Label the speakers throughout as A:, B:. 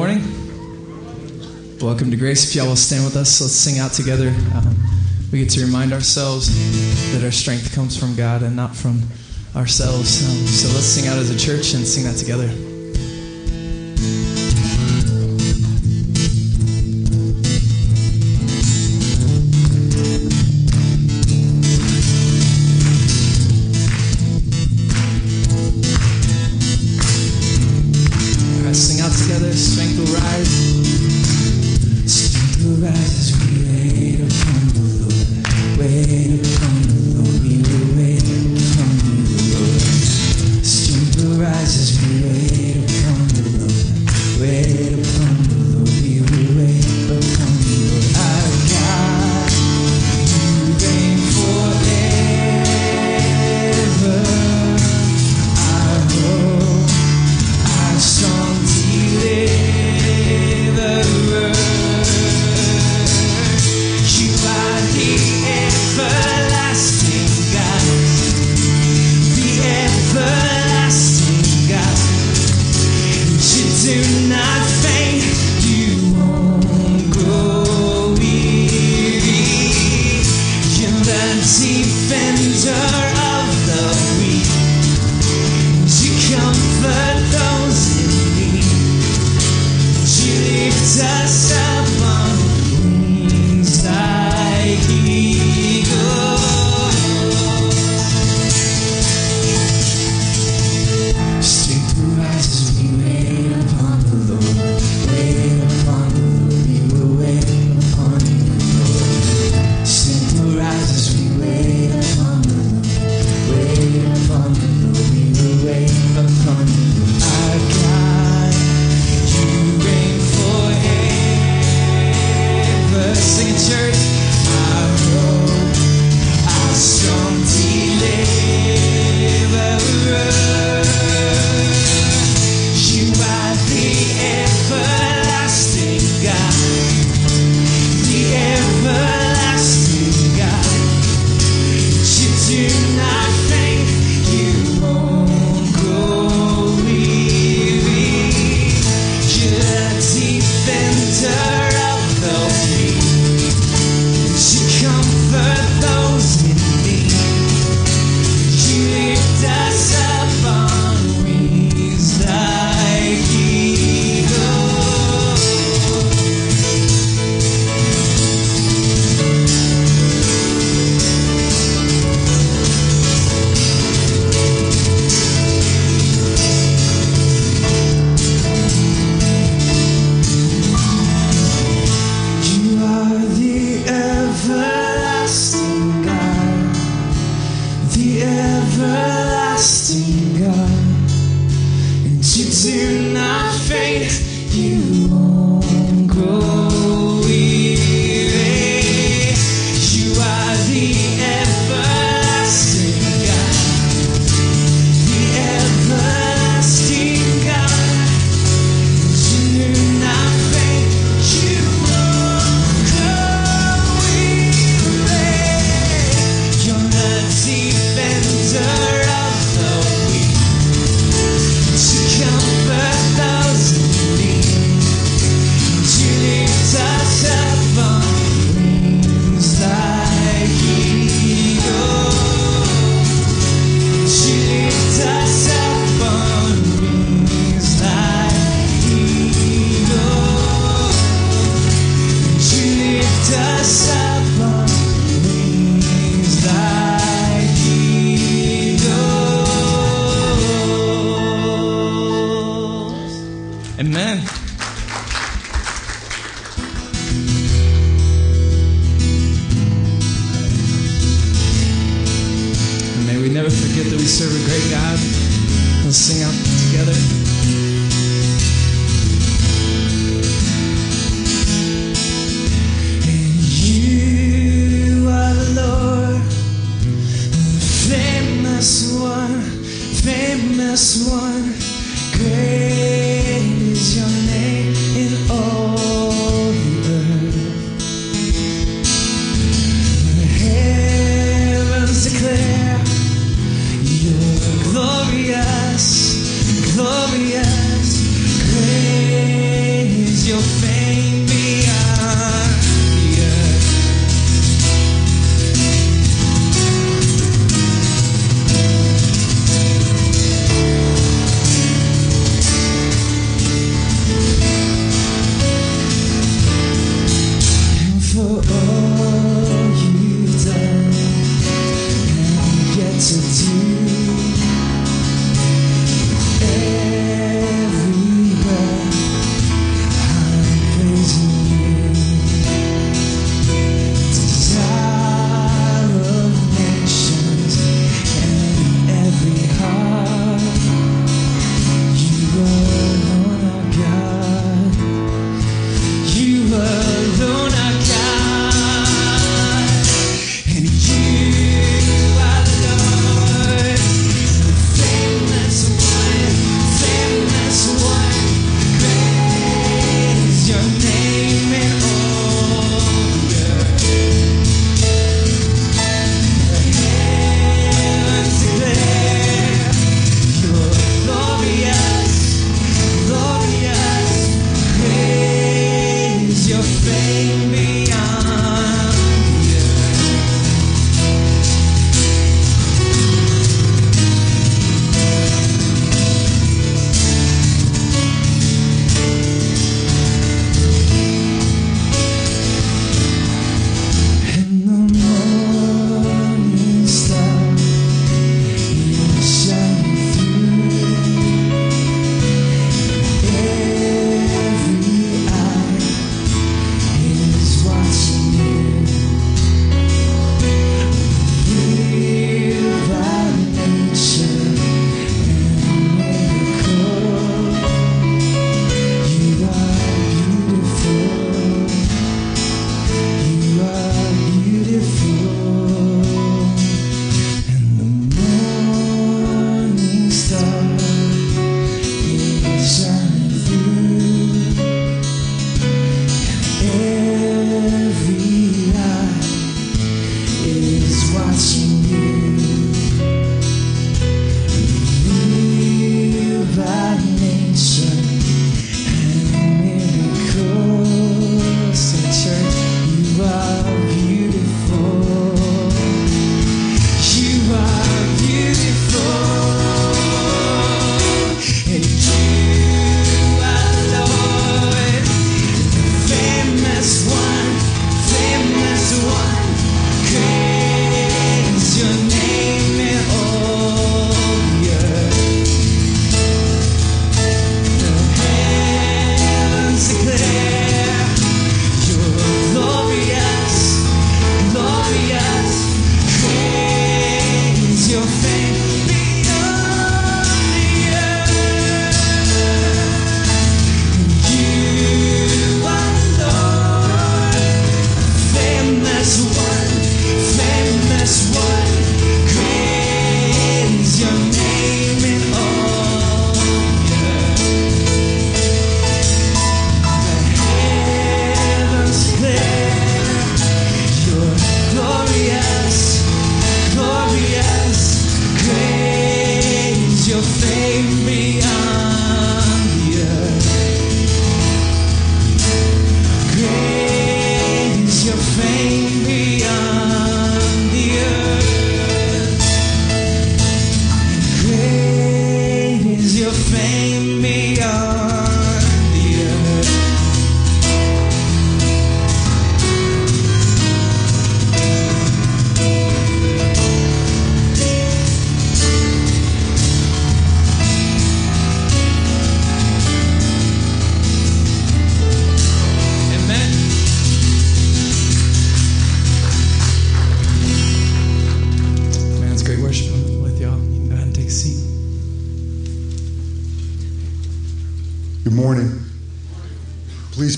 A: morning. Welcome to Grace. If y'all will stand with us, let's sing out together. Um, we get to remind ourselves that our strength comes from God and not from ourselves. Um, so let's sing out as a church and sing that together.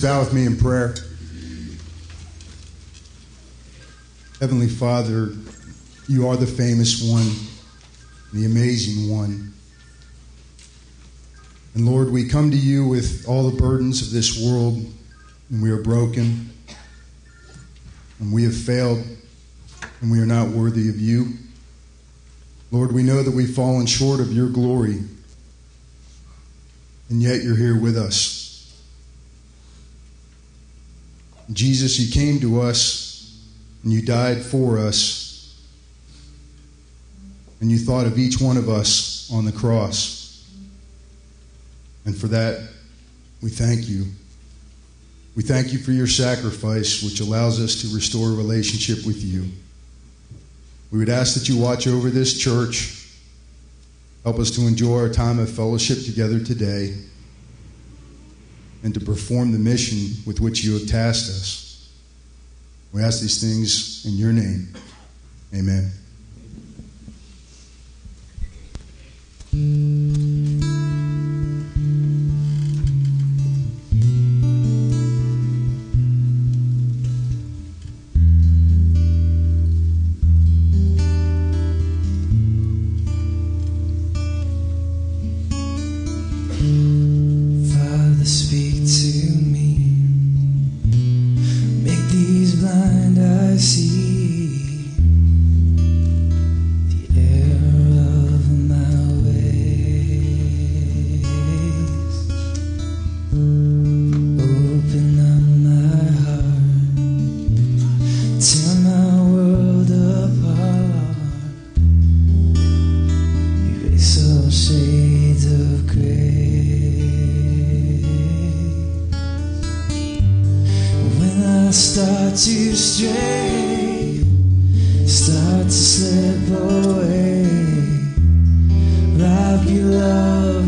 B: Bow with me in prayer. Heavenly Father, you are the famous one, the amazing one. And Lord, we come to you with all the burdens of this world, and we are broken, and we have failed, and we are not worthy of you. Lord, we know that we've fallen short of your glory, and yet you're here with us. Jesus, you came to us and you died for us, and you thought of each one of us on the cross. And for that, we thank you. We thank you for your sacrifice, which allows us to restore a relationship with you. We would ask that you watch over this church. Help us to enjoy our time of fellowship together today and to perform the mission with which you have tasked us. We ask these things in your name. Amen.
A: start to stray, start to slip away, wrap your love.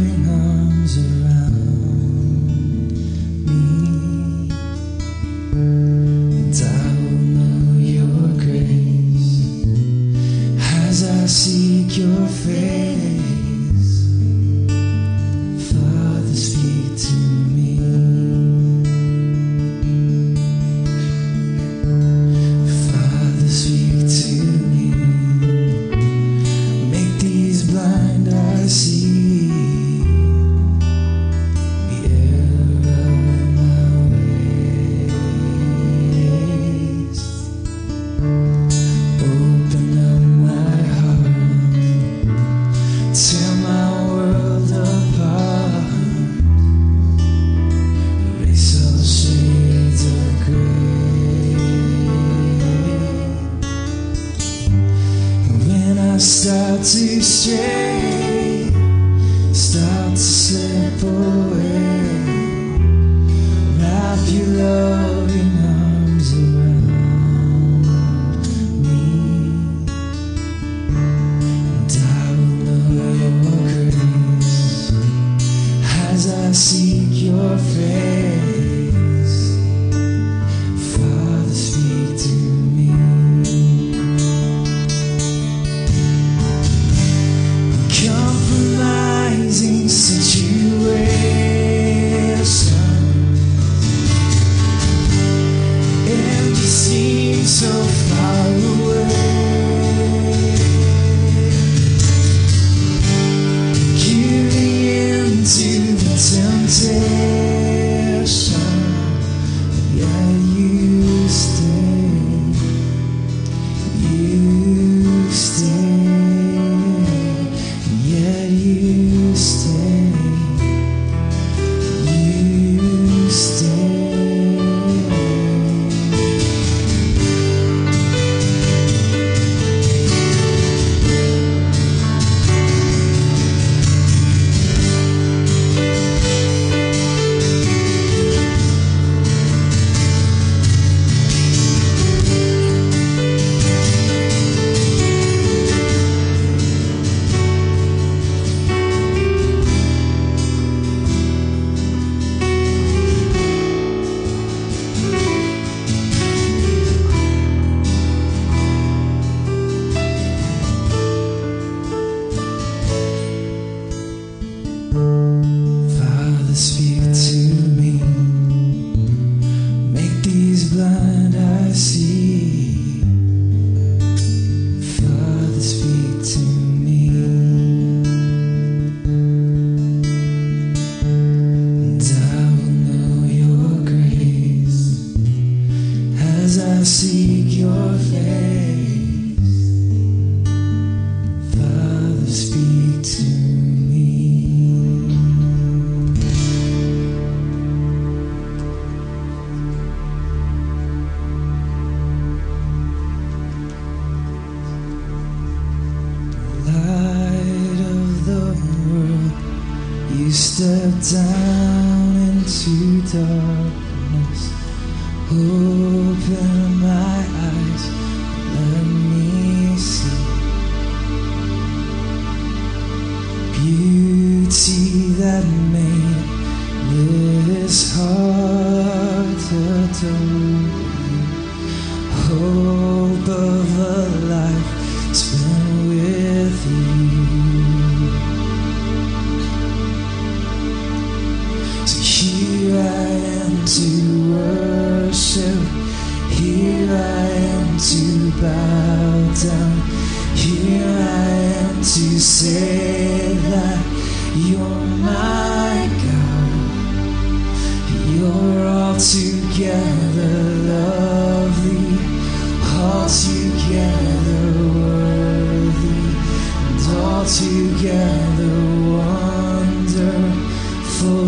A: together wonderful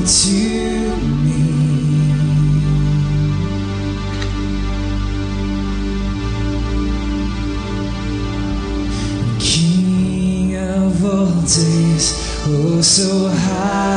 A: to me. King of all days, oh so high.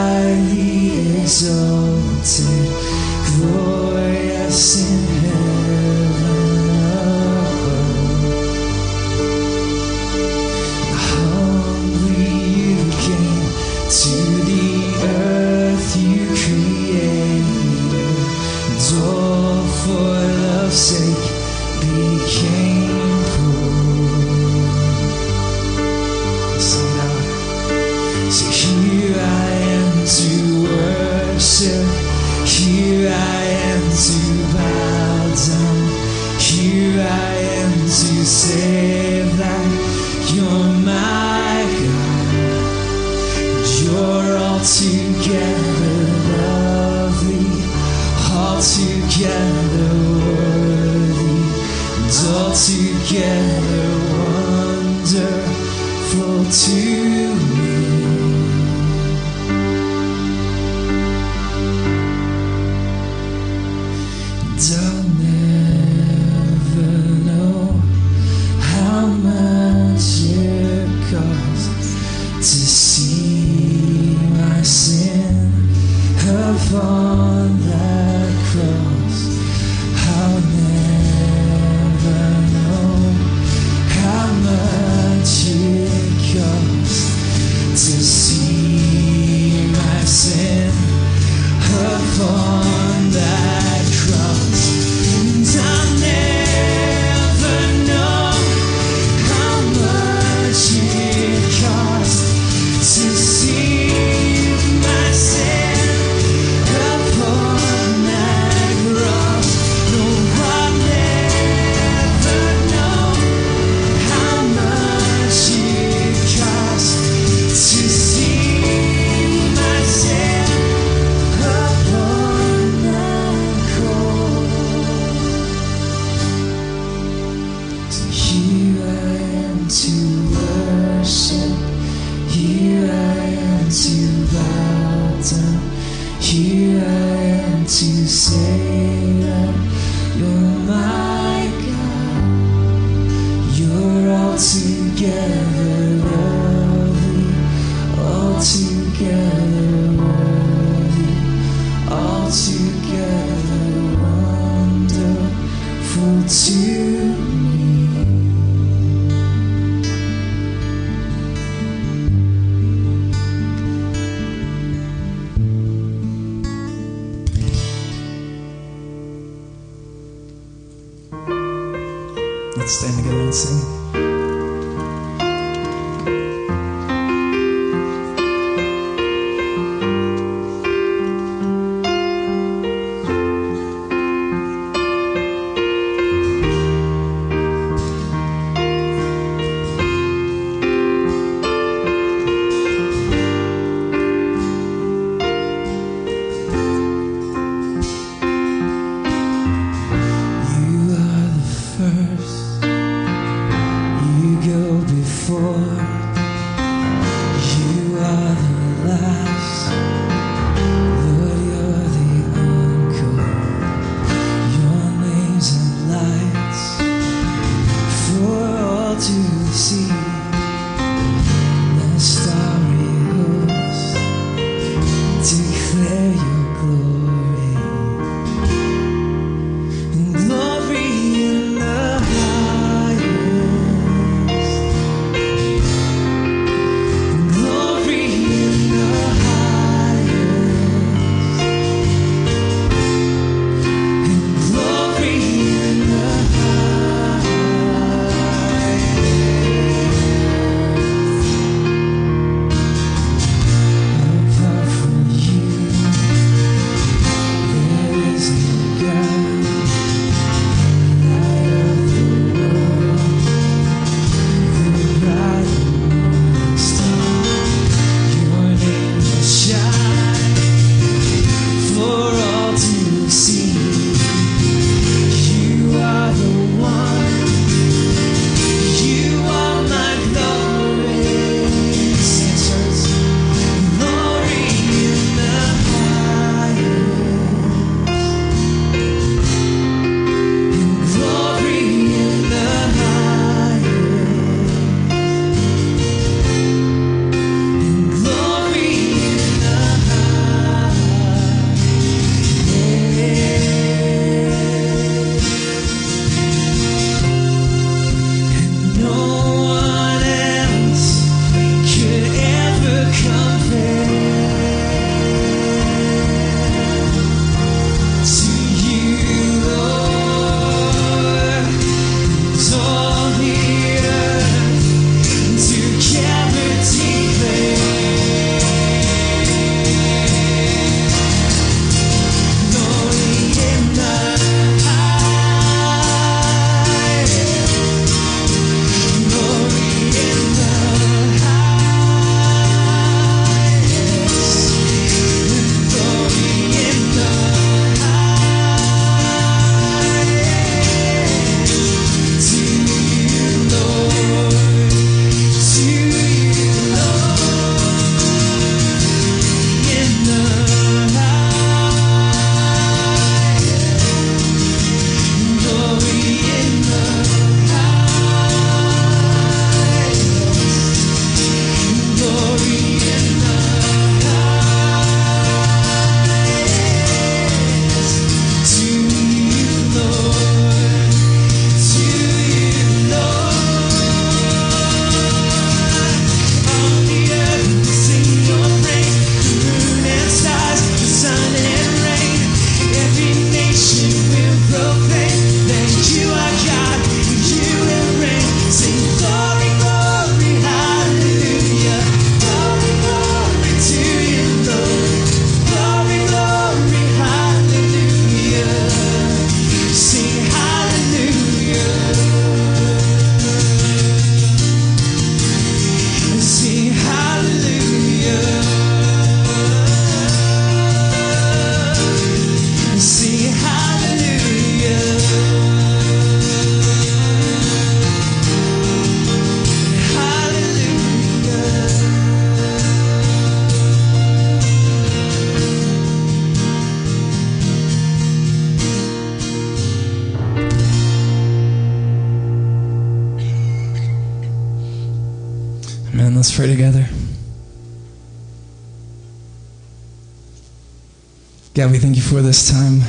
A: God, we thank you for this time,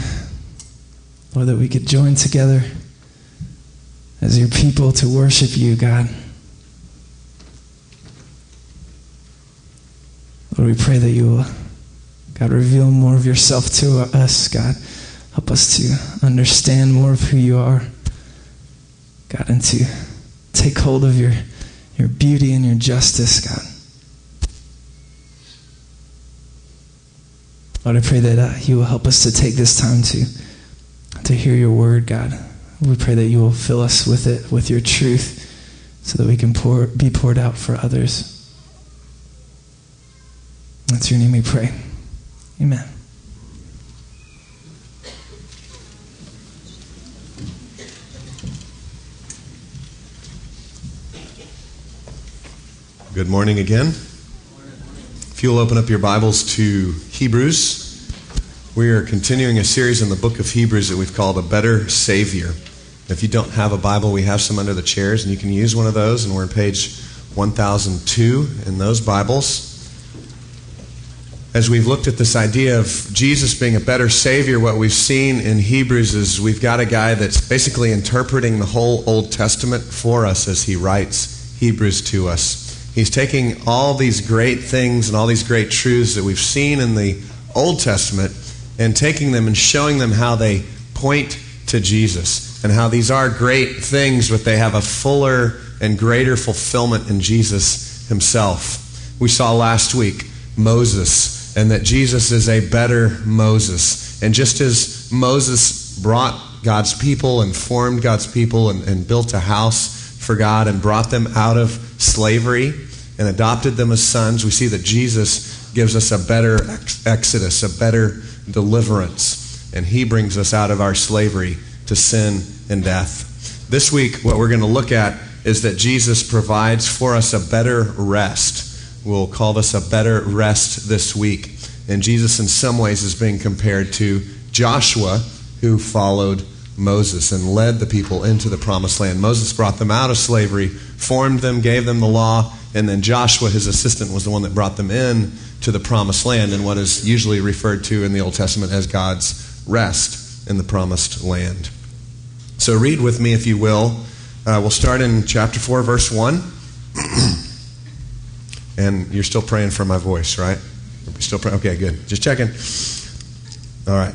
A: Lord, that we could join together as your people to worship you, God. Lord, we pray that you will, God, reveal more of yourself to us, God. Help us to understand more of who you are, God, and to take hold of your, your beauty and your justice, God. Lord, I pray that uh, you will help us to take this time to, to hear your word, God. We pray that you will fill us with it, with your truth, so that we can pour, be poured out for others. That's your name we pray. Amen.
C: Good morning again. If you'll open up your Bibles to Hebrews, we are continuing a series in the book of Hebrews that we've called A Better Savior. If you don't have a Bible, we have some under the chairs, and you can use one of those, and we're on page 1002 in those Bibles. As we've looked at this idea of Jesus being a better Savior, what we've seen in Hebrews is we've got a guy that's basically interpreting the whole Old Testament for us as he writes Hebrews to us. He's taking all these great things and all these great truths that we've seen in the Old Testament and taking them and showing them how they point to Jesus and how these are great things, but they have a fuller and greater fulfillment in Jesus himself. We saw last week Moses and that Jesus is a better Moses. And just as Moses brought God's people and formed God's people and, and built a house for God and brought them out of slavery and adopted them as sons, we see that Jesus gives us a better ex- exodus, a better deliverance, and he brings us out of our slavery to sin and death. This week, what we're going to look at is that Jesus provides for us a better rest. We'll call this a better rest this week. And Jesus, in some ways, is being compared to Joshua, who followed Moses and led the people into the promised land. Moses brought them out of slavery, formed them, gave them the law, and then Joshua, his assistant, was the one that brought them in to the promised land and what is usually referred to in the Old Testament as God's rest in the promised land. So read with me, if you will. Uh, we'll start in chapter 4, verse 1. and you're still praying for my voice, right? Still praying? Okay, good. Just checking. All right.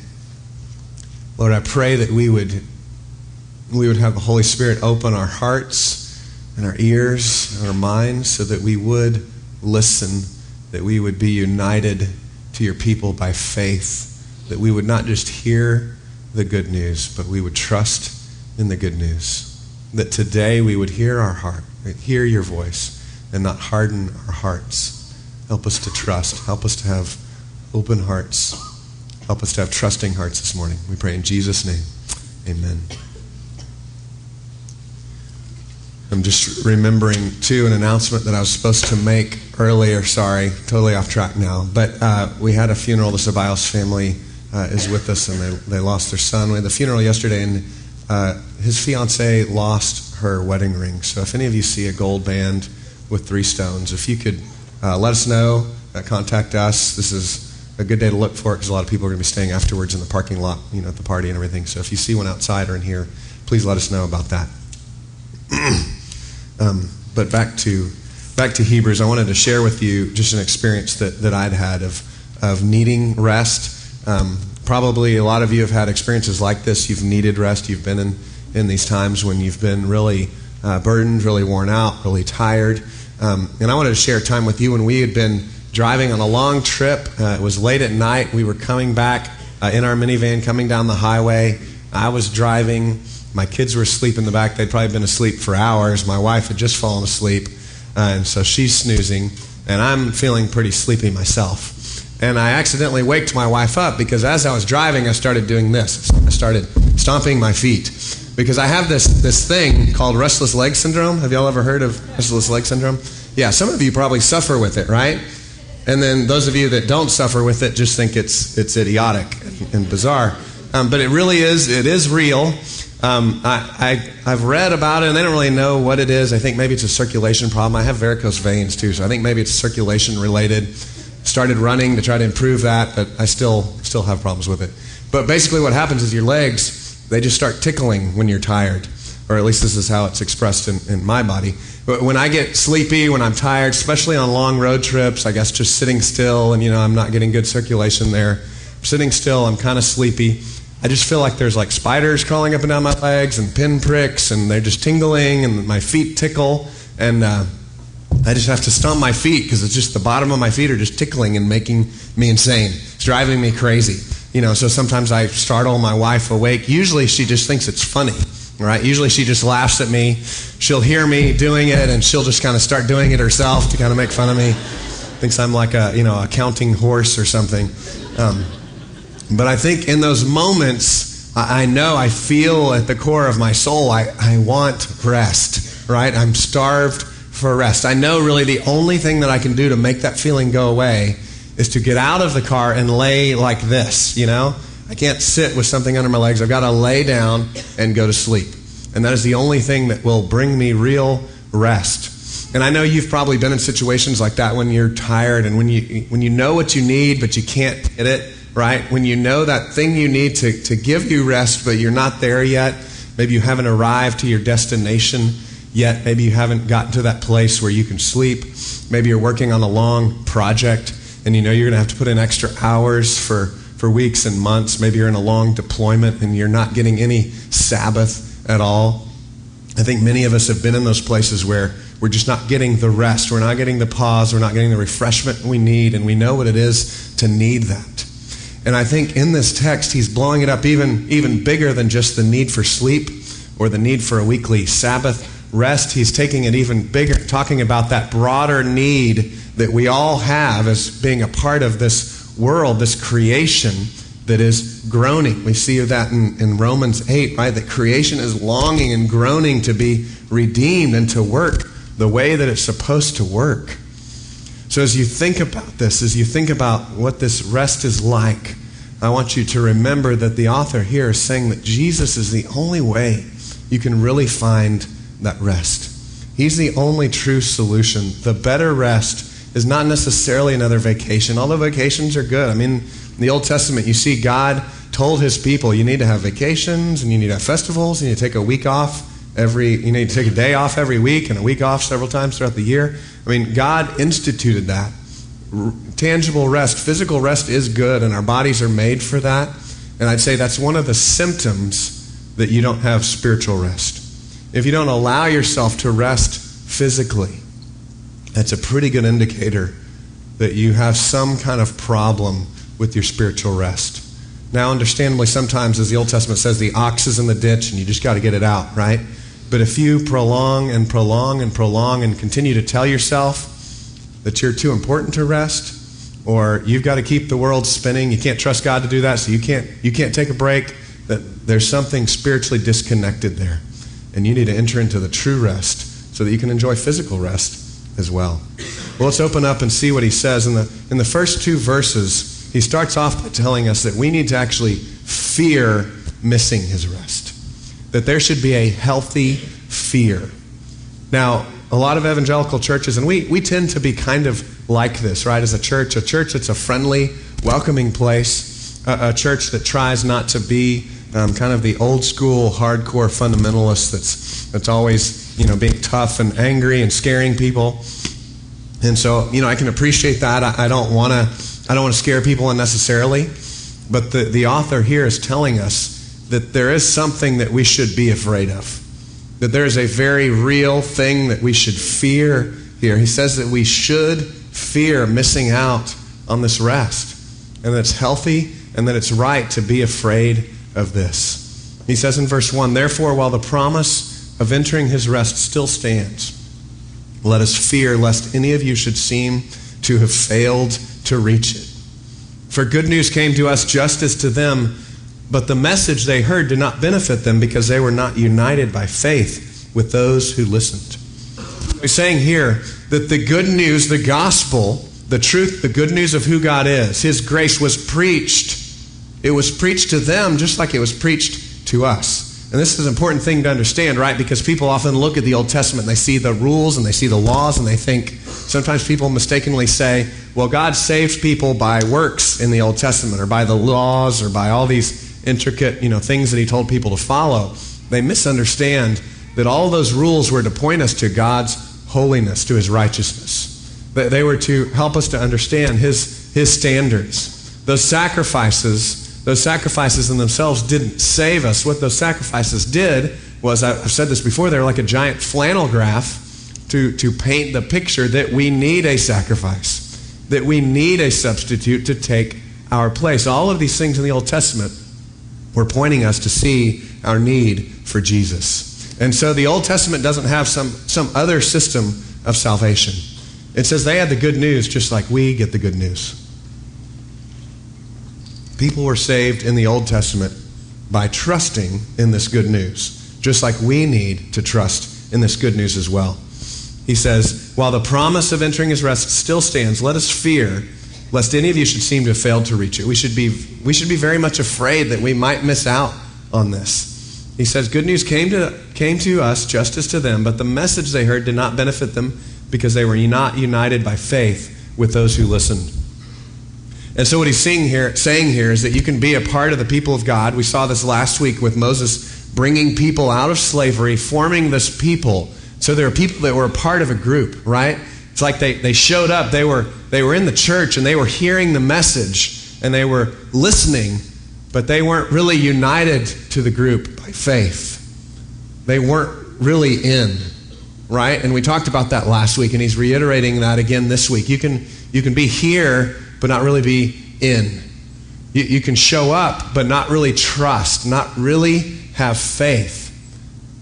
C: Lord, I pray that we would we would have the Holy Spirit open our hearts and our ears and our minds so that we would listen, that we would be united to your people by faith that we would not just hear the good news, but we would trust in the good news. That today we would hear our heart, hear your voice, and not harden our hearts. Help us to trust. Help us to have open hearts. Help us to have trusting hearts this morning. We pray in Jesus' name. Amen. I'm just remembering, too, an announcement that I was supposed to make earlier. Sorry, totally off track now. But uh, we had a funeral. The Ceballos family uh, is with us, and they, they lost their son. We had the funeral yesterday, and uh, his fiancee lost her wedding ring. So if any of you see a gold band with three stones, if you could uh, let us know, uh, contact us. This is a good day to look for it because a lot of people are going to be staying afterwards in the parking lot, you know, at the party and everything. So if you see one outside or in here, please let us know about that. Um, but back to back to Hebrews, I wanted to share with you just an experience that, that I'd had of of needing rest. Um, probably a lot of you have had experiences like this. You've needed rest. You've been in in these times when you've been really uh, burdened, really worn out, really tired. Um, and I wanted to share time with you when we had been driving on a long trip. Uh, it was late at night. We were coming back uh, in our minivan, coming down the highway. I was driving. My kids were asleep in the back. They'd probably been asleep for hours. My wife had just fallen asleep, uh, and so she's snoozing, and I'm feeling pretty sleepy myself. And I accidentally waked my wife up because as I was driving, I started doing this. I started stomping my feet because I have this, this thing called restless leg syndrome. Have y'all ever heard of restless leg syndrome? Yeah, some of you probably suffer with it, right? And then those of you that don't suffer with it just think it's, it's idiotic and, bizarre. Um, but it really is, it is real. Um, I, I, have read about it, and they don't really know what it is. I think maybe it's a circulation problem. I have varicose veins too, so I think maybe it's circulation related. Started running to try to improve that, but I still still have problems with it. But basically, what happens is your legs they just start tickling when you're tired, or at least this is how it's expressed in, in my body. But when I get sleepy, when I'm tired, especially on long road trips, I guess just sitting still, and you know I'm not getting good circulation there. Sitting still, I'm kind of sleepy I just feel like there's like spiders crawling up and down my legs and pinpricks, and they're just tingling, and my feet tickle, and uh, I just have to stomp my feet because it's just the bottom of my feet are just tickling and making me insane. It's driving me crazy. You know, so sometimes I startle my wife awake. Usually she just thinks it's funny, right? Usually she just laughs at me. She'll hear me doing it, and she'll just kind of start doing it herself to kind of make fun of me. Thinks I'm like a you know a counting horse or something. Um, but I think in those moments, I know, I feel at the core of my soul, I, I want rest, right? I'm starved for rest. I know really the only thing that I can do to make that feeling go away is to get out of the car and lay like this, you know? I can't sit with something under my legs. I've got to lay down and go to sleep. And that is the only thing that will bring me real rest. And I know you've probably been in situations like that when you're tired and when you, when you know what you need, but you can't get it right? When you know that thing you need to, to give you rest, but you're not there yet. Maybe you haven't arrived to your destination yet. Maybe you haven't gotten to that place where you can sleep. Maybe you're working on a long project and you know you're going to have to put in extra hours for, for weeks and months. Maybe you're in a long deployment and you're not getting any Sabbath at all. I think many of us have been in those places where we're just not getting the rest. We're not getting the pause. We're not getting the refreshment we need, and we know what it is to need that. And I think in this text, he's blowing it up even, even bigger than just the need for sleep or the need for a weekly Sabbath rest. He's taking it even bigger, talking about that broader need that we all have as being a part of this world, this creation that is groaning. We see that in, in Romans 8, right? That creation is longing and groaning to be redeemed and to work the way that it's supposed to work. So, as you think about this, as you think about what this rest is like, I want you to remember that the author here is saying that Jesus is the only way you can really find that rest. He's the only true solution. The better rest is not necessarily another vacation, although vacations are good. I mean, in the Old Testament, you see God told his people you need to have vacations and you need to have festivals and you take a week off every you need to take a day off every week and a week off several times throughout the year I mean, God instituted that. R- tangible rest, physical rest is good, and our bodies are made for that. And I'd say that's one of the symptoms that you don't have spiritual rest. If you don't allow yourself to rest physically, that's a pretty good indicator that you have some kind of problem with your spiritual rest. Now, understandably, sometimes, as the Old Testament says, the ox is in the ditch and you just got to get it out, right? But if you prolong and prolong and prolong and continue to tell yourself that you're too important to rest, or you've got to keep the world spinning, you can't trust God to do that, so you can't, you can't take a break, that there's something spiritually disconnected there. And you need to enter into the true rest so that you can enjoy physical rest as well. Well, let's open up and see what he says. In the, in the first two verses, he starts off by telling us that we need to actually fear missing his rest, that there should be a healthy fear. Now, a lot of evangelical churches, and we, we tend to be kind of like this, right? As a church, a church that's a friendly, welcoming place, a, a church that tries not to be um, kind of the old school, hardcore fundamentalist that's, that's always, you know, being tough and angry and scaring people. And so, you know, I can appreciate that. I, I don't want to, I don't want to scare people unnecessarily. But the, the author here is telling us that there is something that we should be afraid of. That there is a very real thing that we should fear here. He says that we should fear missing out on this rest. And that it's healthy and that it's right to be afraid of this. He says in verse 1 Therefore, while the promise of entering his rest still stands, let us fear lest any of you should seem to have failed to reach it. For good news came to us just as to them, but the message they heard did not benefit them because they were not united by faith with those who listened. He's saying here that the good news, the gospel, the truth, the good news of who God is, His grace was preached. It was preached to them just like it was preached to us. And this is an important thing to understand, right? Because people often look at the Old Testament and they see the rules and they see the laws and they think, sometimes people mistakenly say, well, God saved people by works in the Old Testament or by the laws or by all these intricate, you know, things that he told people to follow. They misunderstand that all those rules were to point us to God's holiness, to his righteousness. They were to help us to understand his, his standards. Those sacrifices those sacrifices in themselves didn't save us. What those sacrifices did was, I've said this before, they're like a giant flannel graph to, to paint the picture that we need a sacrifice, that we need a substitute to take our place. All of these things in the Old Testament were pointing us to see our need for Jesus. And so the Old Testament doesn't have some, some other system of salvation. It says they had the good news just like we get the good news. People were saved in the Old Testament by trusting in this good news, just like we need to trust in this good news as well. He says, While the promise of entering his rest still stands, let us fear lest any of you should seem to have failed to reach it. We should be, we should be very much afraid that we might miss out on this. He says, Good news came to, came to us just as to them, but the message they heard did not benefit them because they were not united by faith with those who listened. And so, what he's saying here, saying here is that you can be a part of the people of God. We saw this last week with Moses bringing people out of slavery, forming this people. So, there are people that were a part of a group, right? It's like they, they showed up, they were, they were in the church, and they were hearing the message, and they were listening, but they weren't really united to the group by faith. They weren't really in, right? And we talked about that last week, and he's reiterating that again this week. You can, you can be here but not really be in. You, you can show up, but not really trust, not really have faith.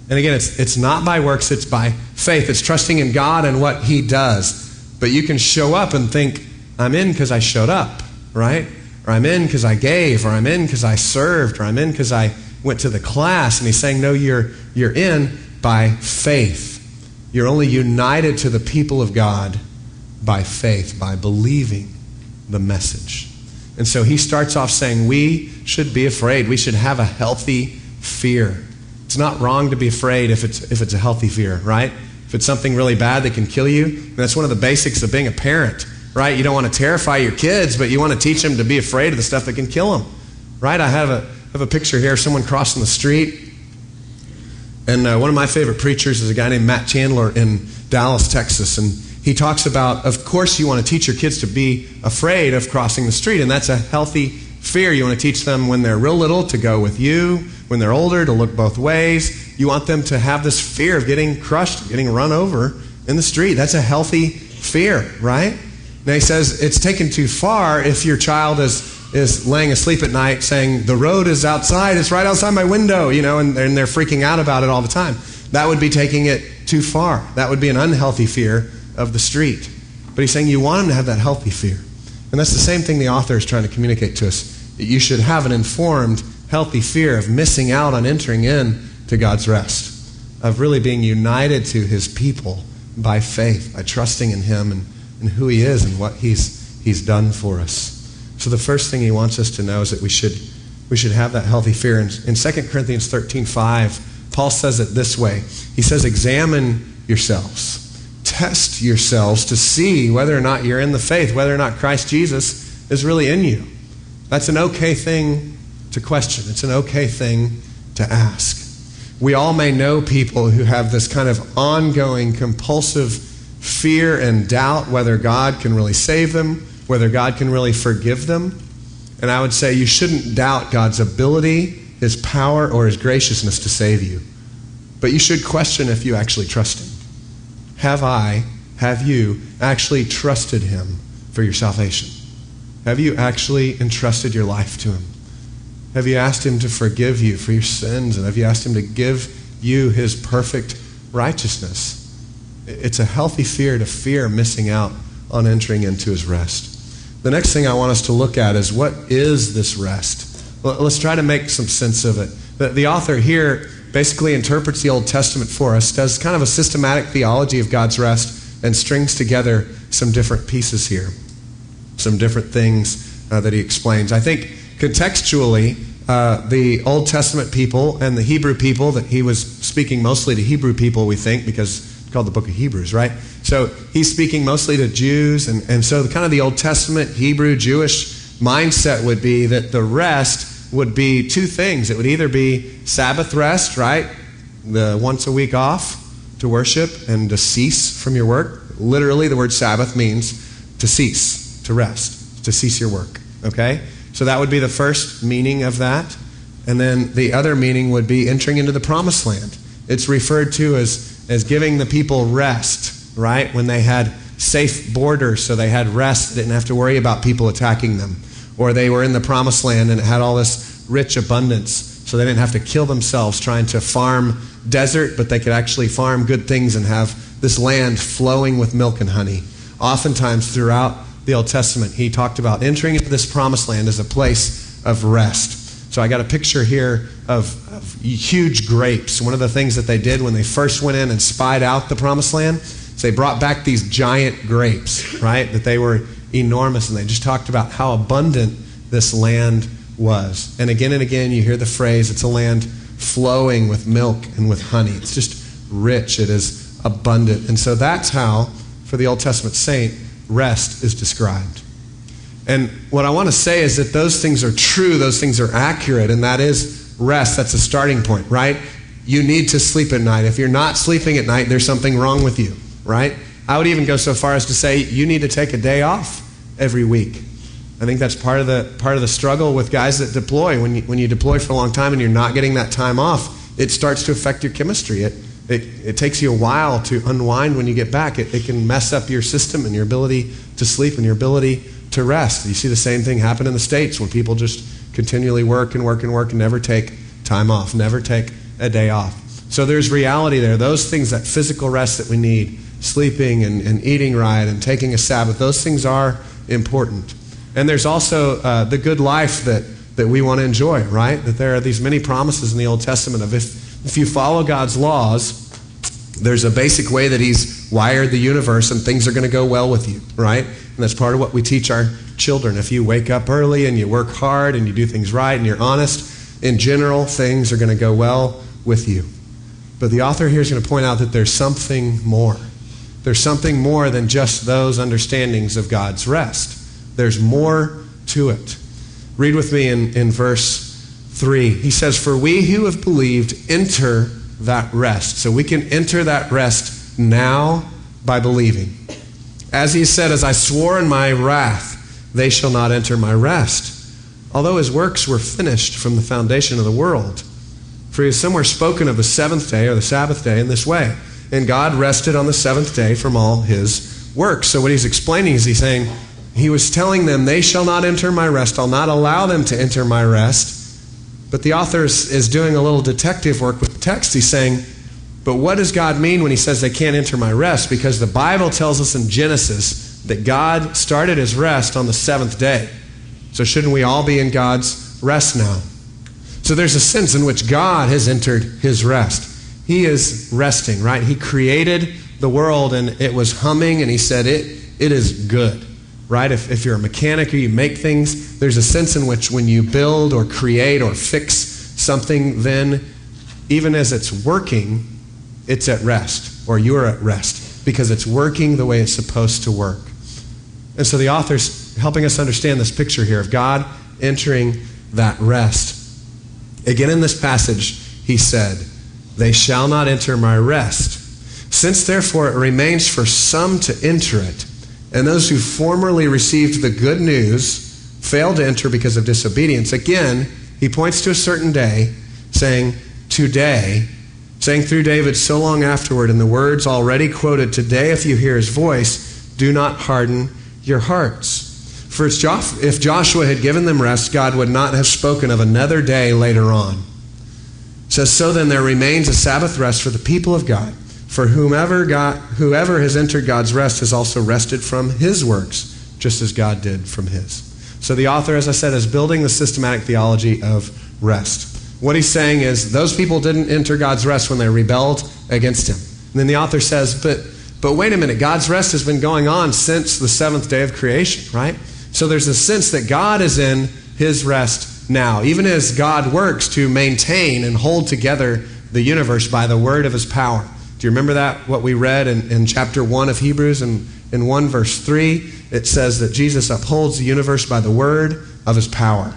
C: And again, it's, it's not by works, it's by faith. It's trusting in God and what He does. But you can show up and think, I'm in because I showed up, right? Or I'm in because I gave, or I'm in because I served, or I'm in because I went to the class. And He's saying, No, you're, you're in by faith. You're only united to the people of God by faith, by believing the message. And so he starts off saying, We should be afraid. We should have a healthy fear. It's not wrong to be afraid if it's, if it's a healthy fear, right? If it's something really bad that can kill you, that's one of the basics of being a parent, right? You don't want to terrify your kids, but you want to teach them to be afraid of the stuff that can kill them, right? I have a, have a picture here of someone crossing the street. And uh, one of my favorite preachers is a guy named Matt Chandler in Dallas, Texas. And he talks about, of course, you want to teach your kids to be afraid of crossing the street, and that's a healthy fear. You want to teach them when they're real little to go with you, when they're older to look both ways. You want them to have this fear of getting crushed, getting run over in the street. That's a healthy fear, right? Now he says it's taken too far if your child is is laying asleep at night saying, The road is outside, it's right outside my window, you know, and, and they're freaking out about it all the time. That would be taking it too far. That would be an unhealthy fear of the street. But he's saying you want them to have that healthy fear. And that's the same thing the author is trying to communicate to us. That you should have an informed, healthy fear of missing out on entering in to God's rest, of really being united to his people by faith, by trusting in him and, and who he is and what he's, he's done for us. So the first thing he wants us to know is that we should, we should have that healthy fear. In, in 2 Corinthians 13 5, Paul says it this way He says, Examine yourselves test yourselves to see whether or not you're in the faith, whether or not Christ Jesus is really in you. That's an okay thing to question. It's an okay thing to ask. We all may know people who have this kind of ongoing, compulsive fear and doubt whether God can really save them, whether God can really forgive them. And I would say you shouldn't doubt God's ability, His power, or His graciousness to save you. But you should question if you actually trust Him. Have I, have you actually trusted Him for your salvation? Have you actually entrusted your life to Him? Have you asked Him to forgive you for your sins? And have you asked Him to give you His perfect righteousness? It's a healthy fear to fear missing out on entering into His rest. The next thing I want us to look at is what is this rest? Let's try to make some sense of it. The author here basically interprets the Old Testament for us, does kind of a systematic theology of God's rest, and strings together some different pieces here, some different things uh, that he explains. I think contextually, uh, the Old Testament people and the Hebrew people that he was speaking mostly to Hebrew people, we think, because it's called the book of Hebrews, right? So he's speaking mostly to Jews, and, and so the kind of the Old Testament Hebrew Jewish mindset would be that the rest would be two things. It would either be Sabbath rest, right? The once a week off to worship and to cease from your work. Literally, the word Sabbath means to cease, to rest, to cease your work. Okay? So that would be the first meaning of that. And then the other meaning would be entering into the promised land. It's referred to as, as giving the people rest, right? When they had safe borders, so they had rest, didn't have to worry about people attacking them or they were in the promised land and it had all this rich abundance. So they didn't have to kill themselves trying to farm desert, but they could actually farm good things and have this land flowing with milk and honey. Oftentimes throughout the Old Testament, he talked about entering into this promised land as a place of rest. So I got a picture here of, of huge grapes. One of the things that they did when they first went in and spied out the promised land is they brought back these giant grapes, right? That they were enormous, and they just talked about how abundant this land was. And again and again, you hear the phrase it's a land flowing with milk and with honey. It's just rich, it is abundant. And so that's how, for the Old Testament saint, rest is described. And what I want to say is that those things are true, those things are accurate, and that is rest. That's a starting point, right? You need to sleep at night. If you're not sleeping at night, there's something wrong with you, right? I would even go so far as to say you need to take a day off every week. I think that's part of the part of the struggle with guys that deploy. When you, when you deploy for a long time and you're not getting that time off, it starts to affect your chemistry. It, it, it takes you a while to unwind when you get back. It, it can mess up your system and your ability to sleep and your ability to rest. You see the same thing happen in the States when people just continually work and work and work and never take time off, never take a day off. So there's reality there. Those things, that physical rest that we need, sleeping and, and eating right and taking a Sabbath, those things are important. And there's also uh, the good life that, that we want to enjoy, right? That there are these many promises in the Old Testament of if, if you follow God's laws, there's a basic way that He's wired the universe and things are going to go well with you, right? And that's part of what we teach our children. If you wake up early and you work hard and you do things right and you're honest, in general, things are going to go well with you. But the author here is going to point out that there's something more. There's something more than just those understandings of God's rest. There's more to it. Read with me in, in verse 3. He says, For we who have believed enter that rest. So we can enter that rest now by believing. As he said, As I swore in my wrath, they shall not enter my rest. Although his works were finished from the foundation of the world. For he has somewhere spoken of the seventh day or the Sabbath day in this way and God rested on the seventh day from all his works. So, what he's explaining is he's saying, he was telling them, They shall not enter my rest. I'll not allow them to enter my rest. But the author is, is doing a little detective work with the text. He's saying, But what does God mean when he says they can't enter my rest? Because the Bible tells us in Genesis that God started his rest on the seventh day. So shouldn't we all be in God's rest now? So there's a sense in which God has entered his rest. He is resting, right? He created the world and it was humming and he said it it is good right? If, if you're a mechanic or you make things there's a sense in which when you build or create or fix something then even as it's working it's at rest or you're at rest because it's working the way it's supposed to work. And so the author's helping us understand this picture here of god entering that rest. Again in this passage he said they shall not enter my rest since therefore it remains for some to enter it, and those who formerly received the good news failed to enter because of disobedience, again, he points to a certain day, saying, Today, saying through David so long afterward, in the words already quoted, Today, if you hear his voice, do not harden your hearts. For if Joshua had given them rest, God would not have spoken of another day later on. Says, So then there remains a Sabbath rest for the people of God. For whomever, God, whoever has entered God's rest has also rested from his works, just as God did from his. So the author, as I said, is building the systematic theology of rest. What he's saying is those people didn't enter God's rest when they rebelled against him. And then the author says, but, but wait a minute, God's rest has been going on since the seventh day of creation, right? So there's a sense that God is in his rest now, even as God works to maintain and hold together the universe by the word of his power. Do you remember that? What we read in, in chapter 1 of Hebrews and in 1 verse 3? It says that Jesus upholds the universe by the word of his power.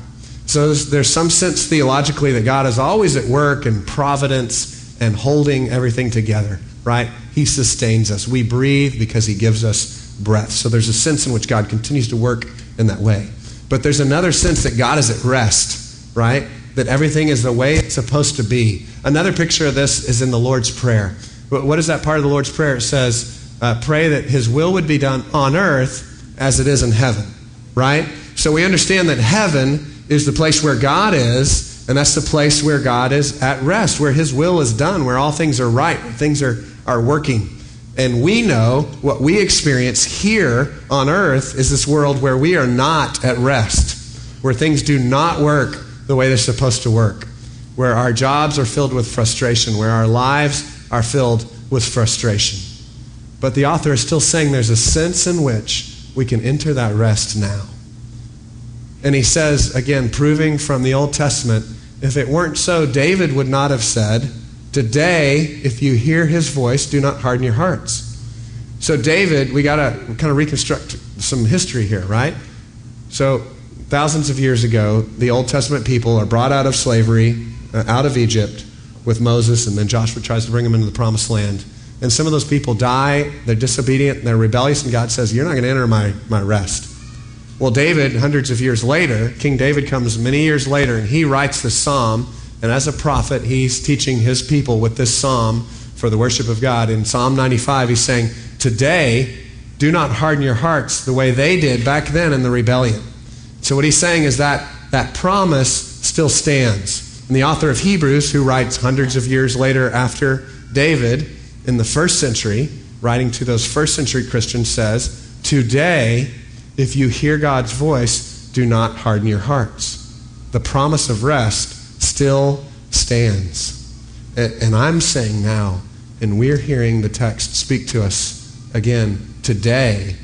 C: So there's, there's some sense theologically that God is always at work in providence and holding everything together, right? He sustains us. We breathe because he gives us breath. So there's a sense in which God continues to work in that way. But there's another sense that God is at rest, right? That everything is the way it's supposed to be. Another picture of this is in the Lord's Prayer. What is that part of the Lord's Prayer? It says, uh, pray that His will would be done on earth as it is in heaven, right? So we understand that heaven is the place where God is, and that's the place where God is at rest, where His will is done, where all things are right, things are, are working. And we know what we experience here on earth is this world where we are not at rest, where things do not work the way they're supposed to work, where our jobs are filled with frustration, where our lives are filled with frustration. But the author is still saying there's a sense in which we can enter that rest now. And he says, again, proving from the Old Testament, if it weren't so, David would not have said, Today, if you hear his voice, do not harden your hearts. So, David, we got to kind of reconstruct some history here, right? So, thousands of years ago, the Old Testament people are brought out of slavery, uh, out of Egypt with Moses, and then Joshua tries to bring them into the promised land. And some of those people die, they're disobedient, they're rebellious, and God says, You're not going to enter my, my rest. Well, David, hundreds of years later, King David comes many years later, and he writes this psalm. And as a prophet, he's teaching his people with this psalm for the worship of God. In Psalm 95, he's saying, Today, do not harden your hearts the way they did back then in the rebellion. So, what he's saying is that that promise still stands. And the author of Hebrews, who writes hundreds of years later after David in the first century, writing to those first century Christians, says, Today, if you hear God's voice, do not harden your hearts. The promise of rest still stands. And I'm saying now, and we're hearing the text speak to us again today,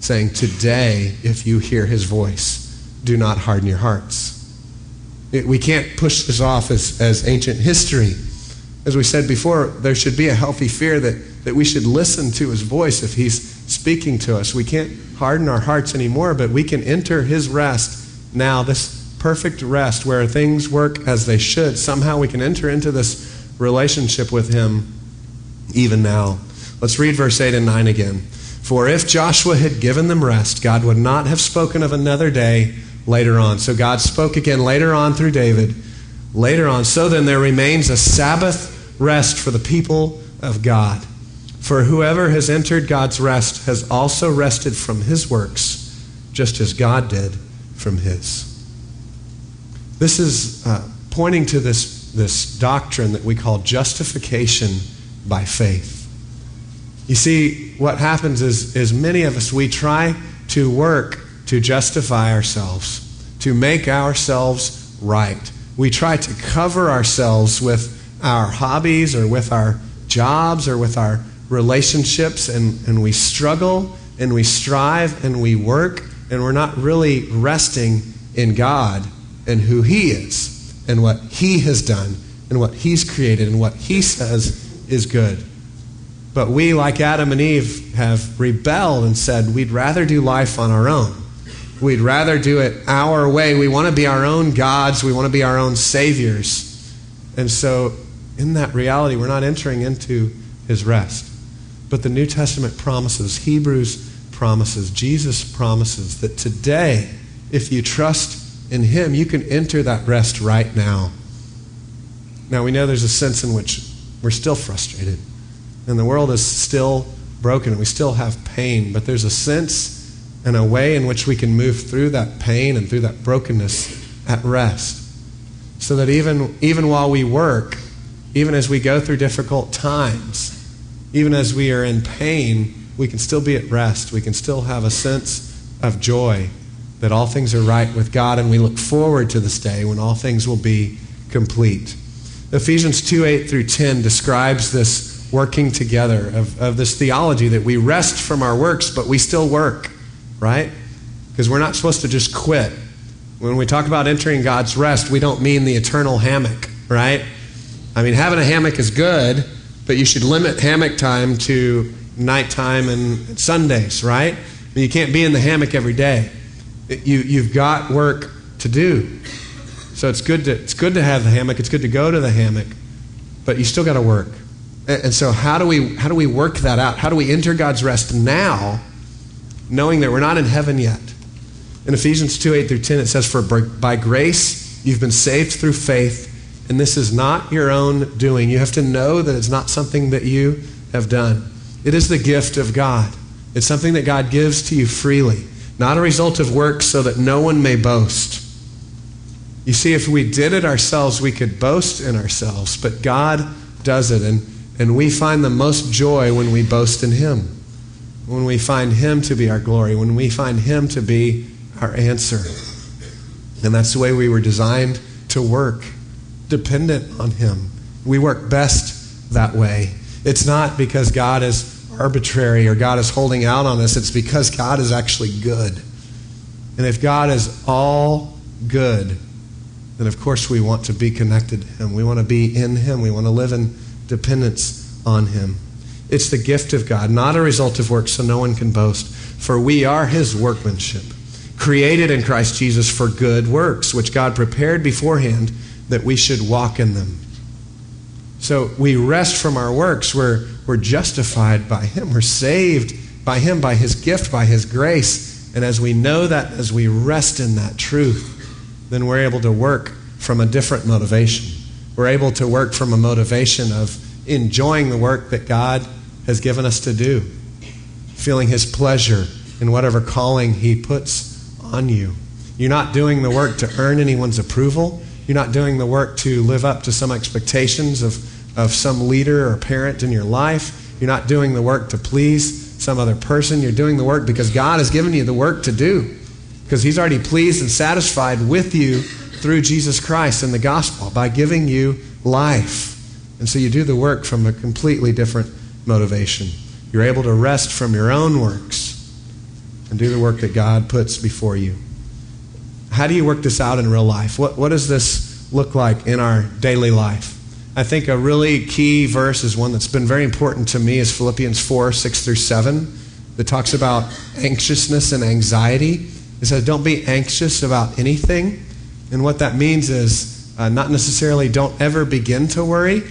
C: saying, Today, if you hear his voice, do not harden your hearts. It, we can't push this off as, as ancient history. As we said before, there should be a healthy fear that, that we should listen to his voice if he's speaking to us. We can't harden our hearts anymore, but we can enter his rest now, this perfect rest where things work as they should. Somehow we can enter into this relationship with him even now. Let's read verse 8 and 9 again. For if Joshua had given them rest, God would not have spoken of another day later on. So God spoke again later on through David. Later on, so then there remains a Sabbath rest for the people of God. For whoever has entered God's rest has also rested from his works, just as God did from his. This is uh, pointing to this, this doctrine that we call justification by faith. You see, what happens is, is many of us, we try to work to justify ourselves, to make ourselves right. We try to cover ourselves with our hobbies or with our jobs or with our relationships, and, and we struggle and we strive and we work, and we're not really resting in God and who He is and what He has done and what He's created and what He says is good. But we, like Adam and Eve, have rebelled and said we'd rather do life on our own. We'd rather do it our way. We want to be our own gods. We want to be our own saviors. And so, in that reality, we're not entering into his rest. But the New Testament promises, Hebrews promises, Jesus promises that today, if you trust in him, you can enter that rest right now. Now, we know there's a sense in which we're still frustrated and the world is still broken. And we still have pain, but there's a sense and a way in which we can move through that pain and through that brokenness at rest. So that even, even while we work, even as we go through difficult times, even as we are in pain, we can still be at rest. We can still have a sense of joy that all things are right with God, and we look forward to this day when all things will be complete. Ephesians 2 8 through 10 describes this working together, of, of this theology that we rest from our works, but we still work, right? Because we're not supposed to just quit. When we talk about entering God's rest, we don't mean the eternal hammock, right? I mean, having a hammock is good, but you should limit hammock time to nighttime and Sundays, right? You can't be in the hammock every day. You, you've got work to do. So it's good, to, it's good to have the hammock, it's good to go to the hammock, but you still got to work. And so, how do we how do we work that out? How do we enter God's rest now, knowing that we're not in heaven yet? In Ephesians two eight through ten, it says, "For by grace you've been saved through faith, and this is not your own doing. You have to know that it's not something that you have done. It is the gift of God. It's something that God gives to you freely, not a result of works, so that no one may boast." You see, if we did it ourselves, we could boast in ourselves, but God does it. And and we find the most joy when we boast in Him, when we find Him to be our glory, when we find Him to be our answer. And that's the way we were designed to work, dependent on Him. We work best that way. It's not because God is arbitrary or God is holding out on us, it's because God is actually good. And if God is all good, then of course we want to be connected to Him. We want to be in Him. We want to live in dependence on Him. It's the gift of God, not a result of works, so no one can boast. For we are His workmanship, created in Christ Jesus for good works, which God prepared beforehand that we should walk in them. So we rest from our works. We're, we're justified by Him. We're saved by Him, by His gift, by His grace. And as we know that, as we rest in that truth, then we're able to work from a different motivation. We're able to work from a motivation of enjoying the work that God has given us to do, feeling His pleasure in whatever calling He puts on you. You're not doing the work to earn anyone's approval. You're not doing the work to live up to some expectations of, of some leader or parent in your life. You're not doing the work to please some other person. You're doing the work because God has given you the work to do. Because He's already pleased and satisfied with you through Jesus Christ and the gospel by giving you life. And so you do the work from a completely different motivation. You're able to rest from your own works and do the work that God puts before you. How do you work this out in real life? What, what does this look like in our daily life? I think a really key verse is one that's been very important to me is Philippians 4, 6 through 7, that talks about anxiousness and anxiety. It says, Don't be anxious about anything and what that means is uh, not necessarily don't ever begin to worry,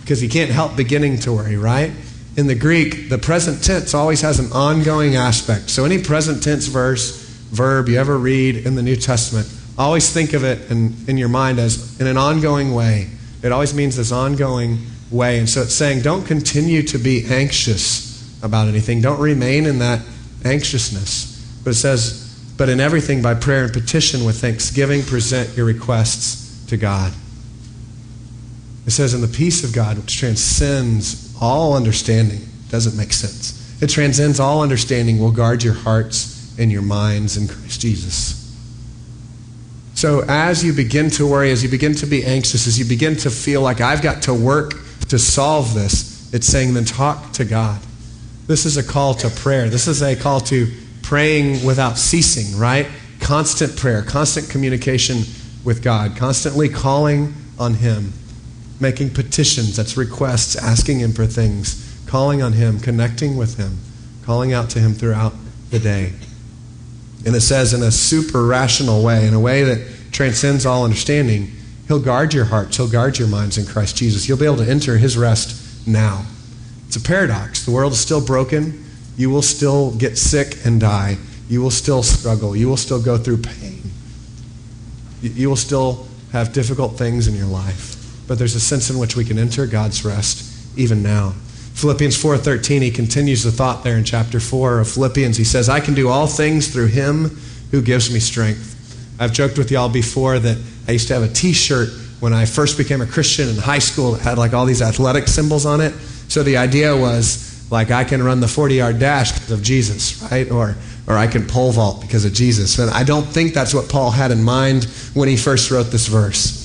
C: because you can't help beginning to worry, right? In the Greek, the present tense always has an ongoing aspect. So any present tense verse, verb you ever read in the New Testament, always think of it in, in your mind as in an ongoing way. It always means this ongoing way. And so it's saying don't continue to be anxious about anything. Don't remain in that anxiousness. But it says but in everything by prayer and petition with thanksgiving present your requests to God. It says, in the peace of God, which transcends all understanding, doesn't make sense. It transcends all understanding, will guard your hearts and your minds in Christ Jesus. So, as you begin to worry, as you begin to be anxious, as you begin to feel like I've got to work to solve this, it's saying then talk to God. This is a call to prayer. This is a call to praying without ceasing, right? Constant prayer, constant communication with God, constantly calling on Him, making petitions, that's requests, asking Him for things, calling on Him, connecting with Him, calling out to Him throughout the day. And it says in a super rational way, in a way that transcends all understanding, He'll guard your hearts, He'll guard your minds in Christ Jesus. You'll be able to enter His rest now. It's a paradox. The world is still broken. You will still get sick and die. You will still struggle. You will still go through pain. You will still have difficult things in your life. But there's a sense in which we can enter God's rest even now. Philippians 4:13 he continues the thought there in chapter 4 of Philippians. He says, "I can do all things through him who gives me strength." I've joked with y'all before that I used to have a t-shirt when I first became a Christian in high school that had like all these athletic symbols on it. So the idea was like I can run the 40-yard dash because of Jesus, right? Or or I can pole vault because of Jesus. And I don't think that's what Paul had in mind when he first wrote this verse.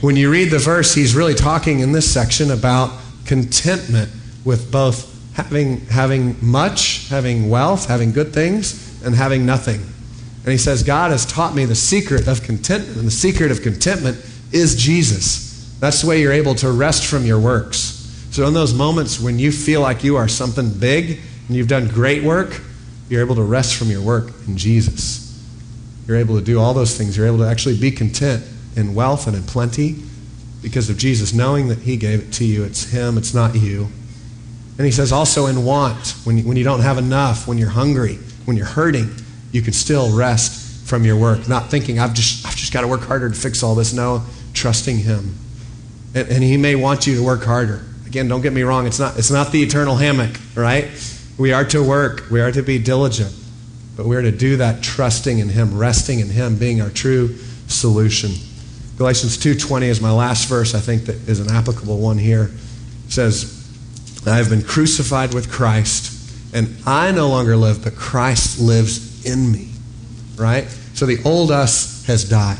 C: When you read the verse, he's really talking in this section about contentment with both having, having much, having wealth, having good things, and having nothing. And he says, God has taught me the secret of contentment, and the secret of contentment is Jesus. That's the way you're able to rest from your works. So, in those moments when you feel like you are something big and you've done great work, you're able to rest from your work in Jesus. You're able to do all those things. You're able to actually be content in wealth and in plenty because of Jesus, knowing that He gave it to you. It's Him, it's not you. And He says also in want, when you, when you don't have enough, when you're hungry, when you're hurting, you can still rest from your work, not thinking, I've just, I've just got to work harder to fix all this. No, trusting Him. And, and He may want you to work harder. Again, don't get me wrong, it's not, it's not the eternal hammock, right? We are to work, we are to be diligent, but we're to do that trusting in Him, resting in Him, being our true solution. Galatians 2:20 is my last verse, I think that is an applicable one here. It says, I have been crucified with Christ, and I no longer live, but Christ lives in me. Right? So the old us has died.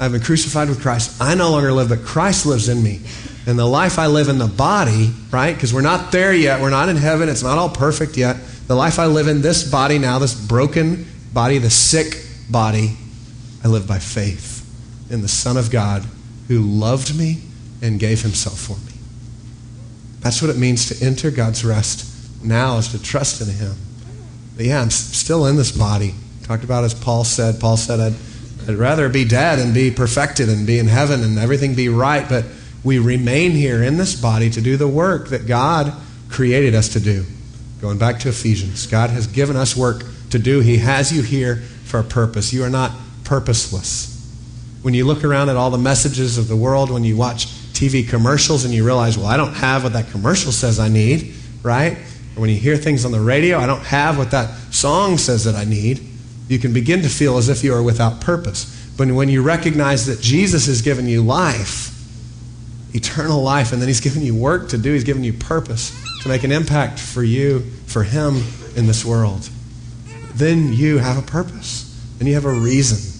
C: I've been crucified with Christ. I no longer live, but Christ lives in me. And the life I live in the body, right? Because we're not there yet. We're not in heaven. It's not all perfect yet. The life I live in this body now, this broken body, the sick body, I live by faith in the Son of God who loved me and gave himself for me. That's what it means to enter God's rest now, is to trust in Him. But yeah, I'm still in this body. Talked about as Paul said. Paul said, I'd, I'd rather be dead and be perfected and be in heaven and everything be right, but we remain here in this body to do the work that God created us to do. Going back to Ephesians, God has given us work to do. He has you here for a purpose. You are not purposeless. When you look around at all the messages of the world, when you watch TV commercials and you realize, well, I don't have what that commercial says I need, right? Or when you hear things on the radio, I don't have what that song says that I need, you can begin to feel as if you are without purpose. But when you recognize that Jesus has given you life, eternal life, and then He's given you work to do, He's given you purpose to make an impact for you, for Him in this world, then you have a purpose. Then you have a reason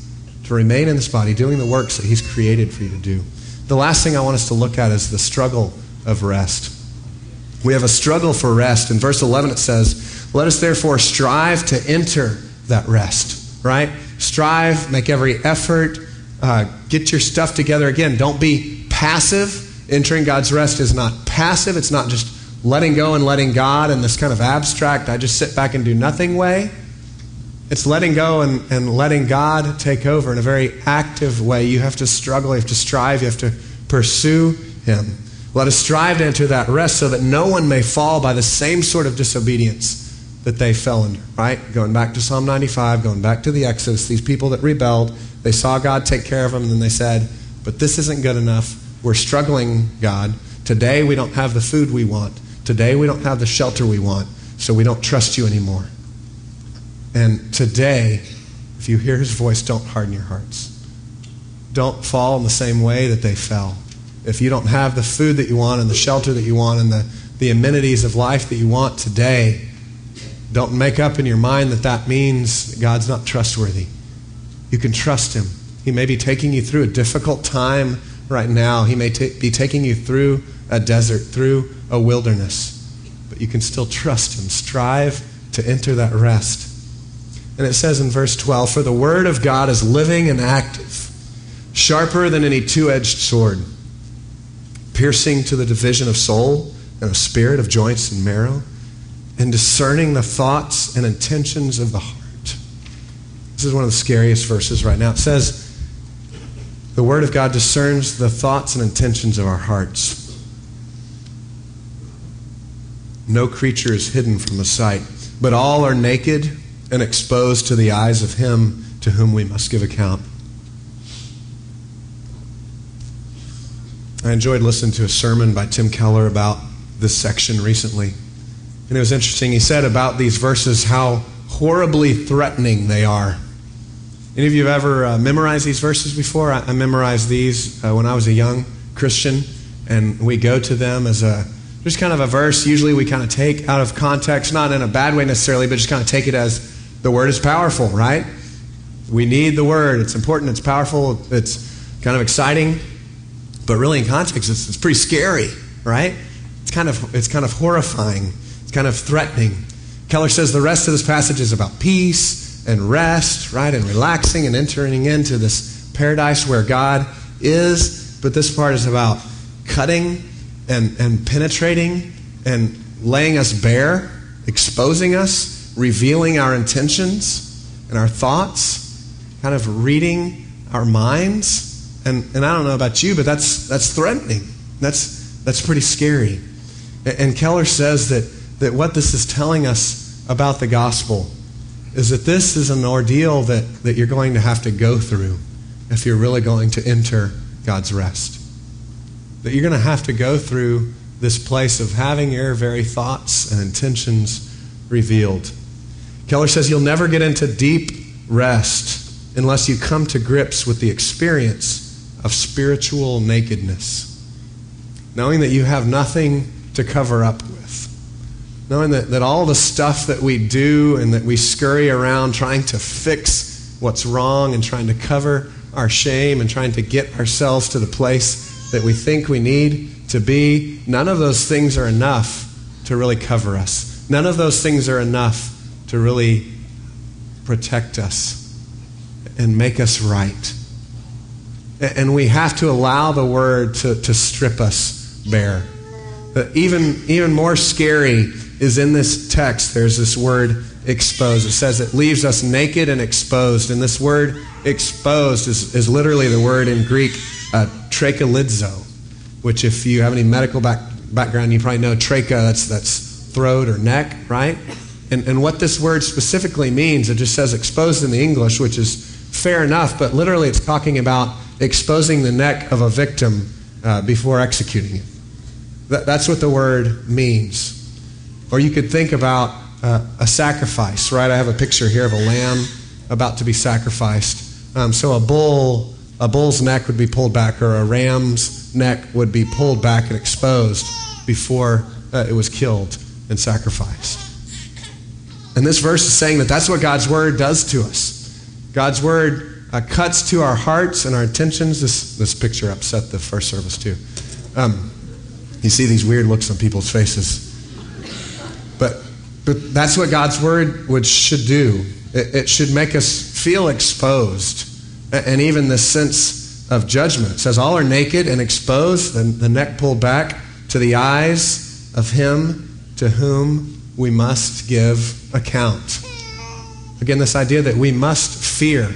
C: to remain in this body, doing the works that He's created for you to do. The last thing I want us to look at is the struggle of rest. We have a struggle for rest. In verse 11, it says, Let us therefore strive to enter that rest, right? Strive, make every effort, uh, get your stuff together. Again, don't be passive. Entering God's rest is not passive, it's not just letting go and letting God in this kind of abstract, I just sit back and do nothing way. It's letting go and, and letting God take over in a very active way. You have to struggle, you have to strive, you have to pursue Him. Let us strive to enter that rest so that no one may fall by the same sort of disobedience that they fell under, right? Going back to Psalm 95, going back to the Exodus, these people that rebelled, they saw God take care of them, and then they said, But this isn't good enough. We're struggling, God. Today we don't have the food we want. Today we don't have the shelter we want, so we don't trust you anymore. And today, If you hear his voice, don't harden your hearts. Don't fall in the same way that they fell. If you don't have the food that you want and the shelter that you want and the, the amenities of life that you want today, don't make up in your mind that that means God's not trustworthy. You can trust him. He may be taking you through a difficult time right now. He may ta- be taking you through a desert, through a wilderness. But you can still trust him. Strive to enter that rest. And it says in verse 12 For the word of God is living and active, sharper than any two edged sword, piercing to the division of soul and of spirit, of joints and marrow, and discerning the thoughts and intentions of the heart. This is one of the scariest verses right now. It says, The word of God discerns the thoughts and intentions of our hearts. No creature is hidden from the sight, but all are naked and exposed to the eyes of him to whom we must give account. I enjoyed listening to a sermon by Tim Keller about this section recently. And it was interesting. He said about these verses how horribly threatening they are. Any of you have ever uh, memorized these verses before? I, I memorized these uh, when I was a young Christian, and we go to them as a just kind of a verse. Usually we kind of take out of context, not in a bad way necessarily, but just kind of take it as the word is powerful, right? We need the word. It's important. It's powerful. It's kind of exciting, but really in context, it's, it's pretty scary, right? It's kind of it's kind of horrifying. It's kind of threatening. Keller says the rest of this passage is about peace and rest, right, and relaxing and entering into this paradise where God is. But this part is about cutting and, and penetrating and laying us bare, exposing us, revealing our intentions and our thoughts, kind of reading our minds. And, and I don't know about you, but that's, that's threatening. That's, that's pretty scary. And, and Keller says that, that what this is telling us about the gospel is that this is an ordeal that, that you're going to have to go through if you're really going to enter God's rest that you're going to have to go through this place of having your very thoughts and intentions revealed. Keller says you'll never get into deep rest unless you come to grips with the experience of spiritual nakedness. Knowing that you have nothing to cover up with. Knowing that, that all the stuff that we do and that we scurry around trying to fix what's wrong and trying to cover our shame and trying to get ourselves to the place that we think we need to be, none of those things are enough to really cover us. None of those things are enough to really protect us and make us right. And we have to allow the word to, to strip us bare. But even, even more scary is in this text, there's this word exposed. It says it leaves us naked and exposed. And this word exposed is, is literally the word in Greek uh, trachelidzo, which, if you have any medical back, background, you probably know trachea, that's, that's throat or neck, right? And, and what this word specifically means, it just says exposed in the English, which is fair enough, but literally it's talking about exposing the neck of a victim uh, before executing it. That, that's what the word means. Or you could think about uh, a sacrifice, right? I have a picture here of a lamb about to be sacrificed. Um, so a bull, a bull's neck would be pulled back, or a ram's neck would be pulled back and exposed before uh, it was killed and sacrificed. And this verse is saying that that's what God's word does to us. God's word uh, cuts to our hearts and our intentions. This, this picture upset the first service too. Um, you see these weird looks on people's faces. But, but that's what God's word would, should do. It, it should make us feel exposed. And even this sense of judgment. It says, All are naked and exposed, and the neck pulled back to the eyes of him to whom we must give account. Again, this idea that we must fear,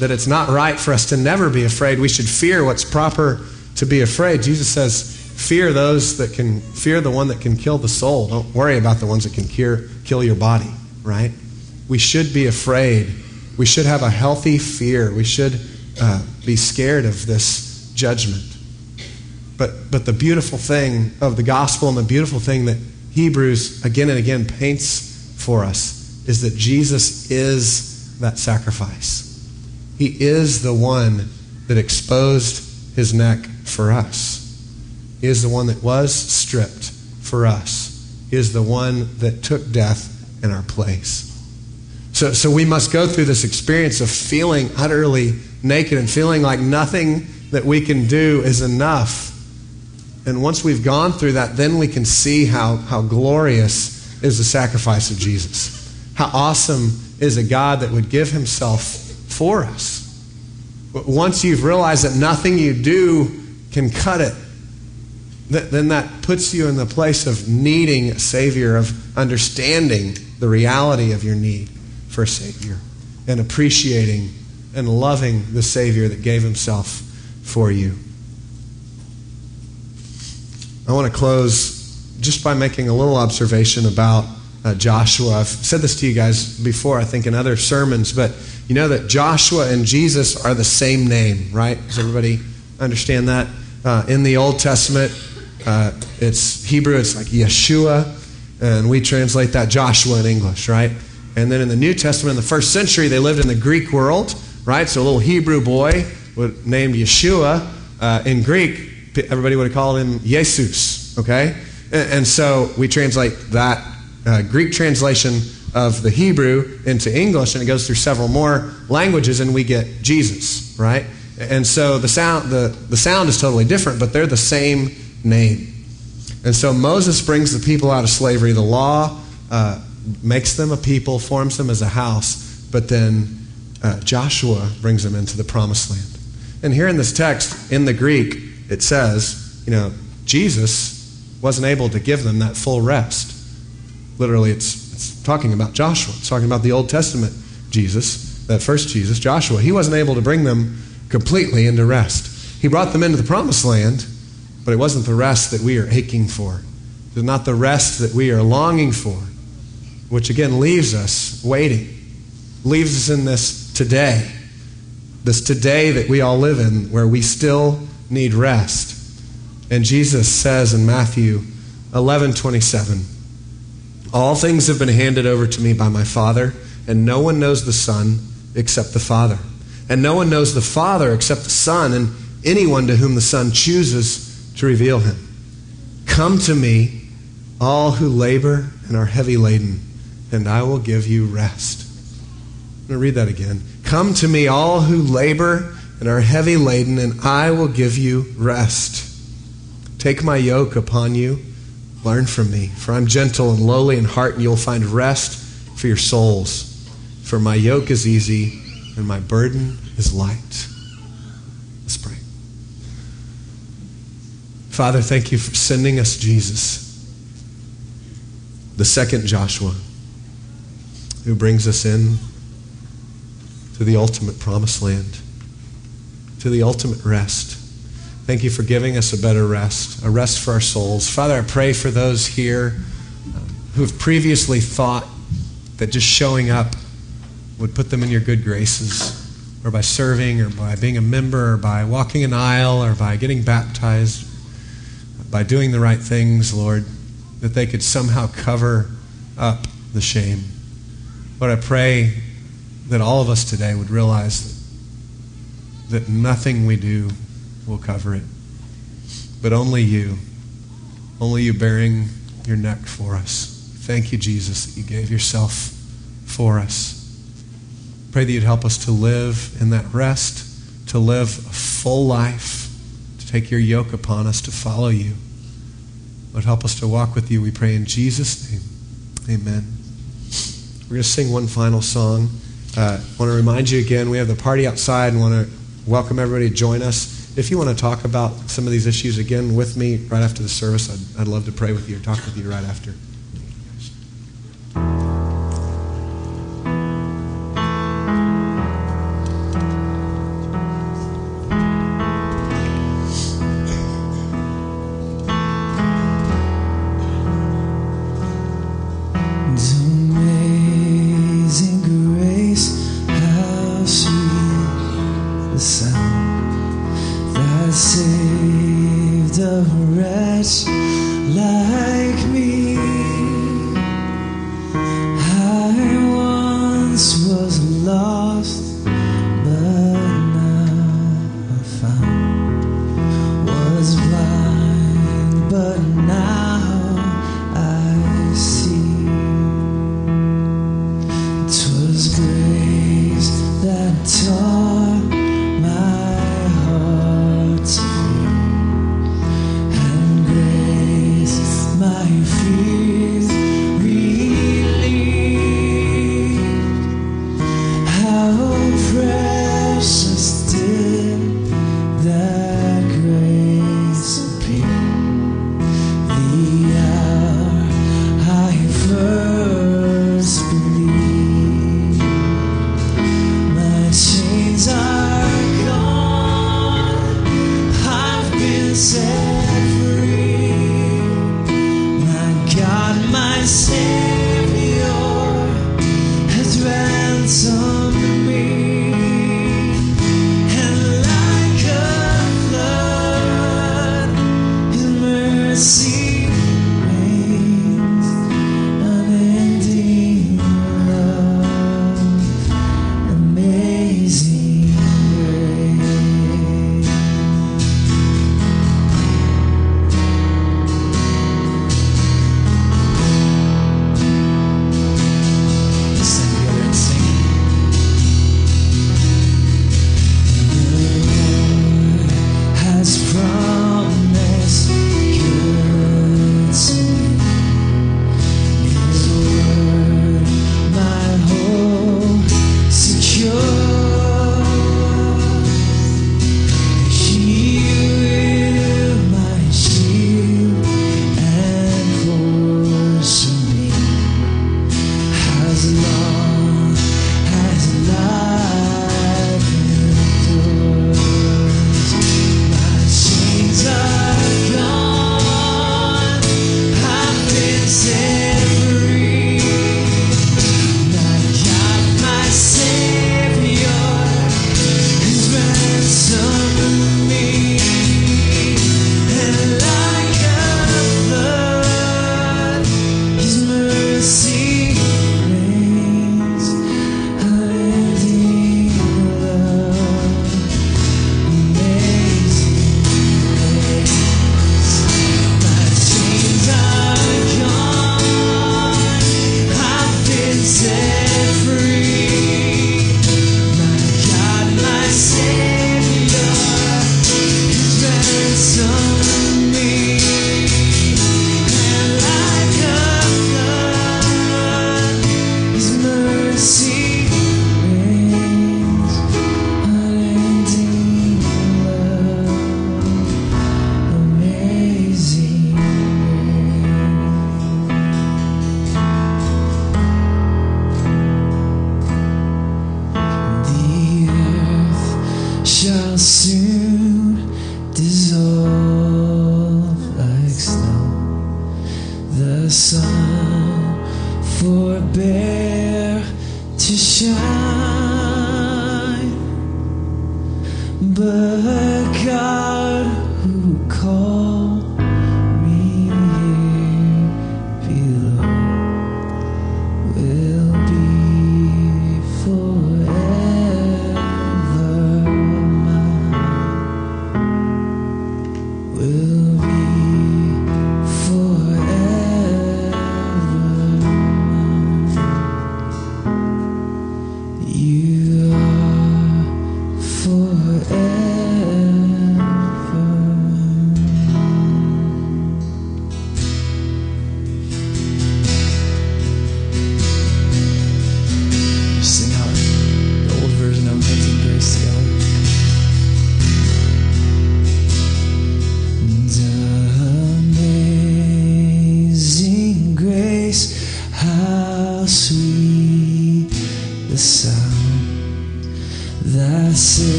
C: that it's not right for us to never be afraid. We should fear what's proper to be afraid. Jesus says, Fear those that can, fear the one that can kill the soul. Don't worry about the ones that can cure, kill your body, right? We should be afraid. We should have a healthy fear. We should uh, be scared of this judgment. But, but the beautiful thing of the gospel and the beautiful thing that Hebrews again and again paints for us is that Jesus is that sacrifice. He is the one that exposed his neck for us. He is the one that was stripped for us. He is the one that took death in our place. So, so we must go through this experience of feeling utterly naked and feeling like nothing that we can do is enough. And once we've gone through that, then we can see how, how glorious is the sacrifice of Jesus. How awesome is a God that would give himself for us. But Once you've realized that nothing you do can cut it, then that puts you in the place of needing a Savior, of understanding the reality of your need for a Savior, and appreciating and loving the Savior that gave Himself for you. I want to close just by making a little observation about uh, Joshua. I've said this to you guys before, I think, in other sermons, but you know that Joshua and Jesus are the same name, right? Does everybody understand that? Uh, in the Old Testament, uh, it's Hebrew, it's like Yeshua, and we translate that Joshua in English, right? And then in the New Testament, in the first century, they lived in the Greek world, right? So a little Hebrew boy named Yeshua uh, in Greek, everybody would call him Jesus, okay? And, and so we translate that uh, Greek translation of the Hebrew into English, and it goes through several more languages, and we get Jesus, right? And so the sound, the, the sound is totally different, but they're the same name. And so Moses brings the people out of slavery. The law uh, makes them a people, forms them as a house, but then uh, Joshua brings them into the promised land. And here in this text, in the Greek, it says, you know, Jesus wasn't able to give them that full rest. Literally, it's, it's talking about Joshua. It's talking about the Old Testament Jesus, that first Jesus, Joshua. He wasn't able to bring them completely into rest. He brought them into the promised land, but it wasn't the rest that we are aching for. It's not the rest that we are longing for, which again leaves us waiting, leaves us in this today, this today that we all live in, where we still need rest. And Jesus says in Matthew 11 27, All things have been handed over to me by my Father, and no one knows the Son except the Father. And no one knows the Father except the Son, and anyone to whom the Son chooses to reveal him. Come to me, all who labor and are heavy laden, and I will give you rest. I'm going to read that again. Come to me, all who labor and are heavy laden, and I will give you rest. Take my yoke upon you. Learn from me, for I'm gentle and lowly in heart, and you'll find rest for your souls. For my yoke is easy and my burden is light. Let's pray. Father, thank you for sending us Jesus, the second Joshua, who brings us in to the ultimate promised land, to the ultimate rest. Thank you for giving us a better rest, a rest for our souls. Father, I pray for those here um, who have previously thought that just showing up would put them in your good graces, or by serving, or by being a member, or by walking an aisle, or by getting baptized, by doing the right things, Lord, that they could somehow cover up the shame. Lord, I pray that all of us today would realize that, that nothing we do will cover it, but only you, only you bearing your neck for us. Thank you, Jesus, that you gave yourself for us. Pray that you'd help us to live in that rest, to live a full life, to take your yoke upon us, to follow you. Lord, help us to walk with you, we pray in Jesus' name. Amen. We're going to sing one final song. Uh, I want to remind you again, we have the party outside and want to welcome everybody to join us. If you want to talk about some of these issues again with me right after the service, I'd, I'd love to pray with you or talk with you right after.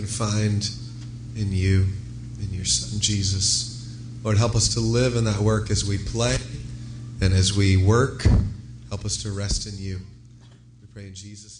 C: can find in you, in your Son Jesus. Lord, help us to live in that work as we play and as we work. Help us to rest in you. We pray in Jesus' name.